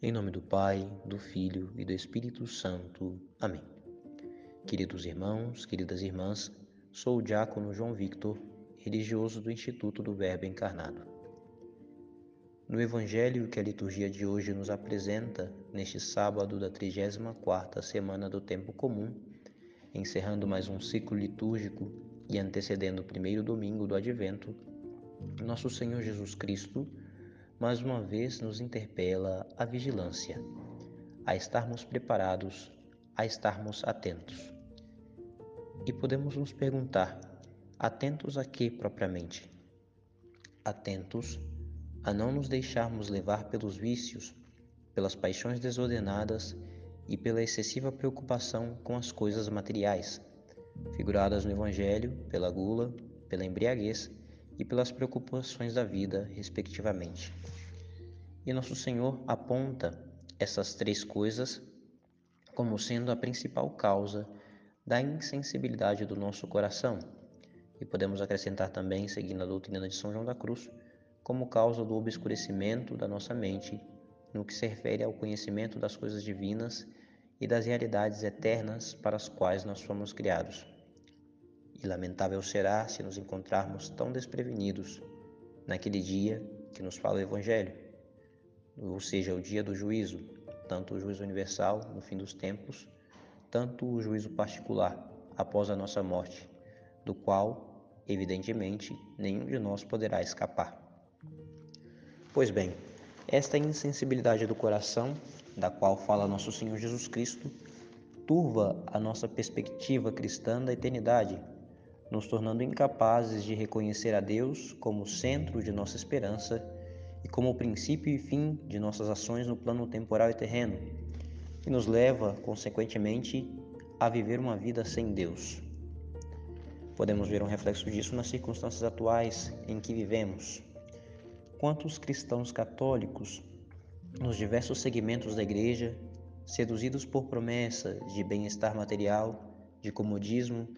Em nome do Pai, do Filho e do Espírito Santo. Amém. Queridos irmãos, queridas irmãs, sou o diácono João Victor, religioso do Instituto do Verbo Encarnado. No Evangelho que a liturgia de hoje nos apresenta, neste sábado da 34ª semana do tempo comum, encerrando mais um ciclo litúrgico e antecedendo o primeiro domingo do Advento, nosso Senhor Jesus Cristo mais uma vez nos interpela a vigilância, a estarmos preparados, a estarmos atentos. E podemos nos perguntar: atentos a que propriamente? Atentos a não nos deixarmos levar pelos vícios, pelas paixões desordenadas e pela excessiva preocupação com as coisas materiais, figuradas no Evangelho pela gula, pela embriaguez e pelas preocupações da vida, respectivamente. E nosso Senhor aponta essas três coisas como sendo a principal causa da insensibilidade do nosso coração. E podemos acrescentar também, seguindo a doutrina de São João da Cruz, como causa do obscurecimento da nossa mente no que se refere ao conhecimento das coisas divinas e das realidades eternas para as quais nós fomos criados. E lamentável será se nos encontrarmos tão desprevenidos naquele dia que nos fala o Evangelho ou seja, o dia do juízo, tanto o juízo universal no fim dos tempos, tanto o juízo particular após a nossa morte, do qual, evidentemente, nenhum de nós poderá escapar. Pois bem, esta insensibilidade do coração, da qual fala nosso Senhor Jesus Cristo, turva a nossa perspectiva cristã da eternidade, nos tornando incapazes de reconhecer a Deus como centro de nossa esperança e como princípio e fim de nossas ações no plano temporal e terreno, e nos leva, consequentemente, a viver uma vida sem Deus. Podemos ver um reflexo disso nas circunstâncias atuais em que vivemos. Quantos cristãos católicos, nos diversos segmentos da Igreja, seduzidos por promessas de bem-estar material, de comodismo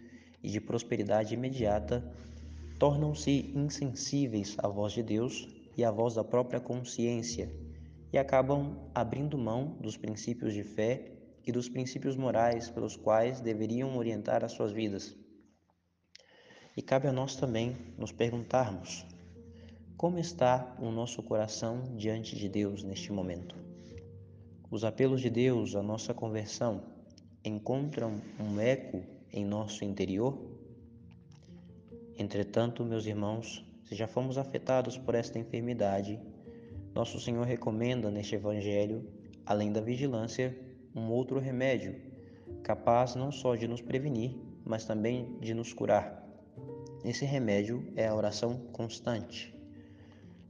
e de prosperidade imediata, tornam-se insensíveis à voz de Deus e a voz da própria consciência e acabam abrindo mão dos princípios de fé e dos princípios morais pelos quais deveriam orientar as suas vidas. E cabe a nós também nos perguntarmos: como está o nosso coração diante de Deus neste momento? Os apelos de Deus à nossa conversão encontram um eco em nosso interior? Entretanto, meus irmãos, se já fomos afetados por esta enfermidade, nosso Senhor recomenda neste Evangelho, além da vigilância, um outro remédio, capaz não só de nos prevenir, mas também de nos curar. Esse remédio é a oração constante.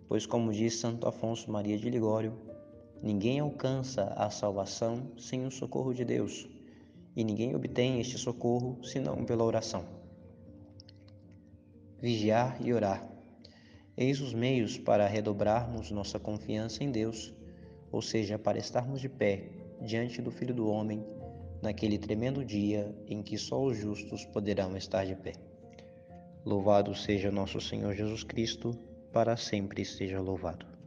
Pois, como diz Santo Afonso Maria de Ligório, ninguém alcança a salvação sem o socorro de Deus, e ninguém obtém este socorro senão pela oração. Vigiar e orar Eis os meios para redobrarmos nossa confiança em Deus, ou seja, para estarmos de pé diante do Filho do Homem naquele tremendo dia em que só os justos poderão estar de pé. Louvado seja nosso Senhor Jesus Cristo, para sempre seja louvado.